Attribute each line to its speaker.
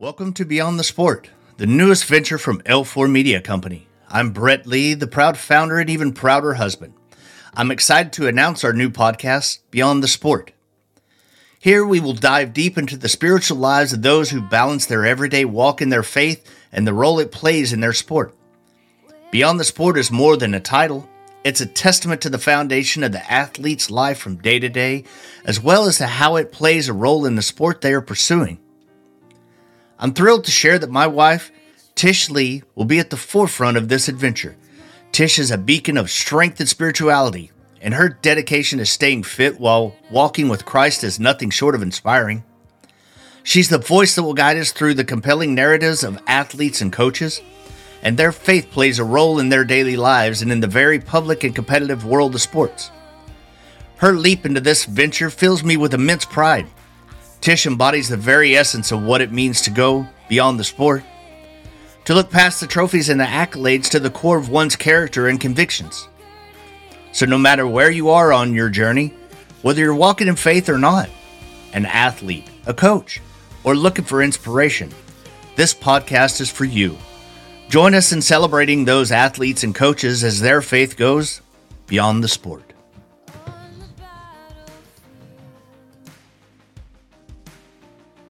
Speaker 1: Welcome to Beyond the Sport, the newest venture from L4 Media Company. I'm Brett Lee, the proud founder and even prouder husband. I'm excited to announce our new podcast, Beyond the Sport. Here we will dive deep into the spiritual lives of those who balance their everyday walk in their faith and the role it plays in their sport. Beyond the Sport is more than a title. It's a testament to the foundation of the athlete's life from day to day, as well as to how it plays a role in the sport they are pursuing. I'm thrilled to share that my wife, Tish Lee, will be at the forefront of this adventure. Tish is a beacon of strength and spirituality, and her dedication to staying fit while walking with Christ is nothing short of inspiring. She's the voice that will guide us through the compelling narratives of athletes and coaches, and their faith plays a role in their daily lives and in the very public and competitive world of sports. Her leap into this venture fills me with immense pride Tish embodies the very essence of what it means to go beyond the sport, to look past the trophies and the accolades to the core of one's character and convictions. So, no matter where you are on your journey, whether you're walking in faith or not, an athlete, a coach, or looking for inspiration, this podcast is for you. Join us in celebrating those athletes and coaches as their faith goes beyond the sport.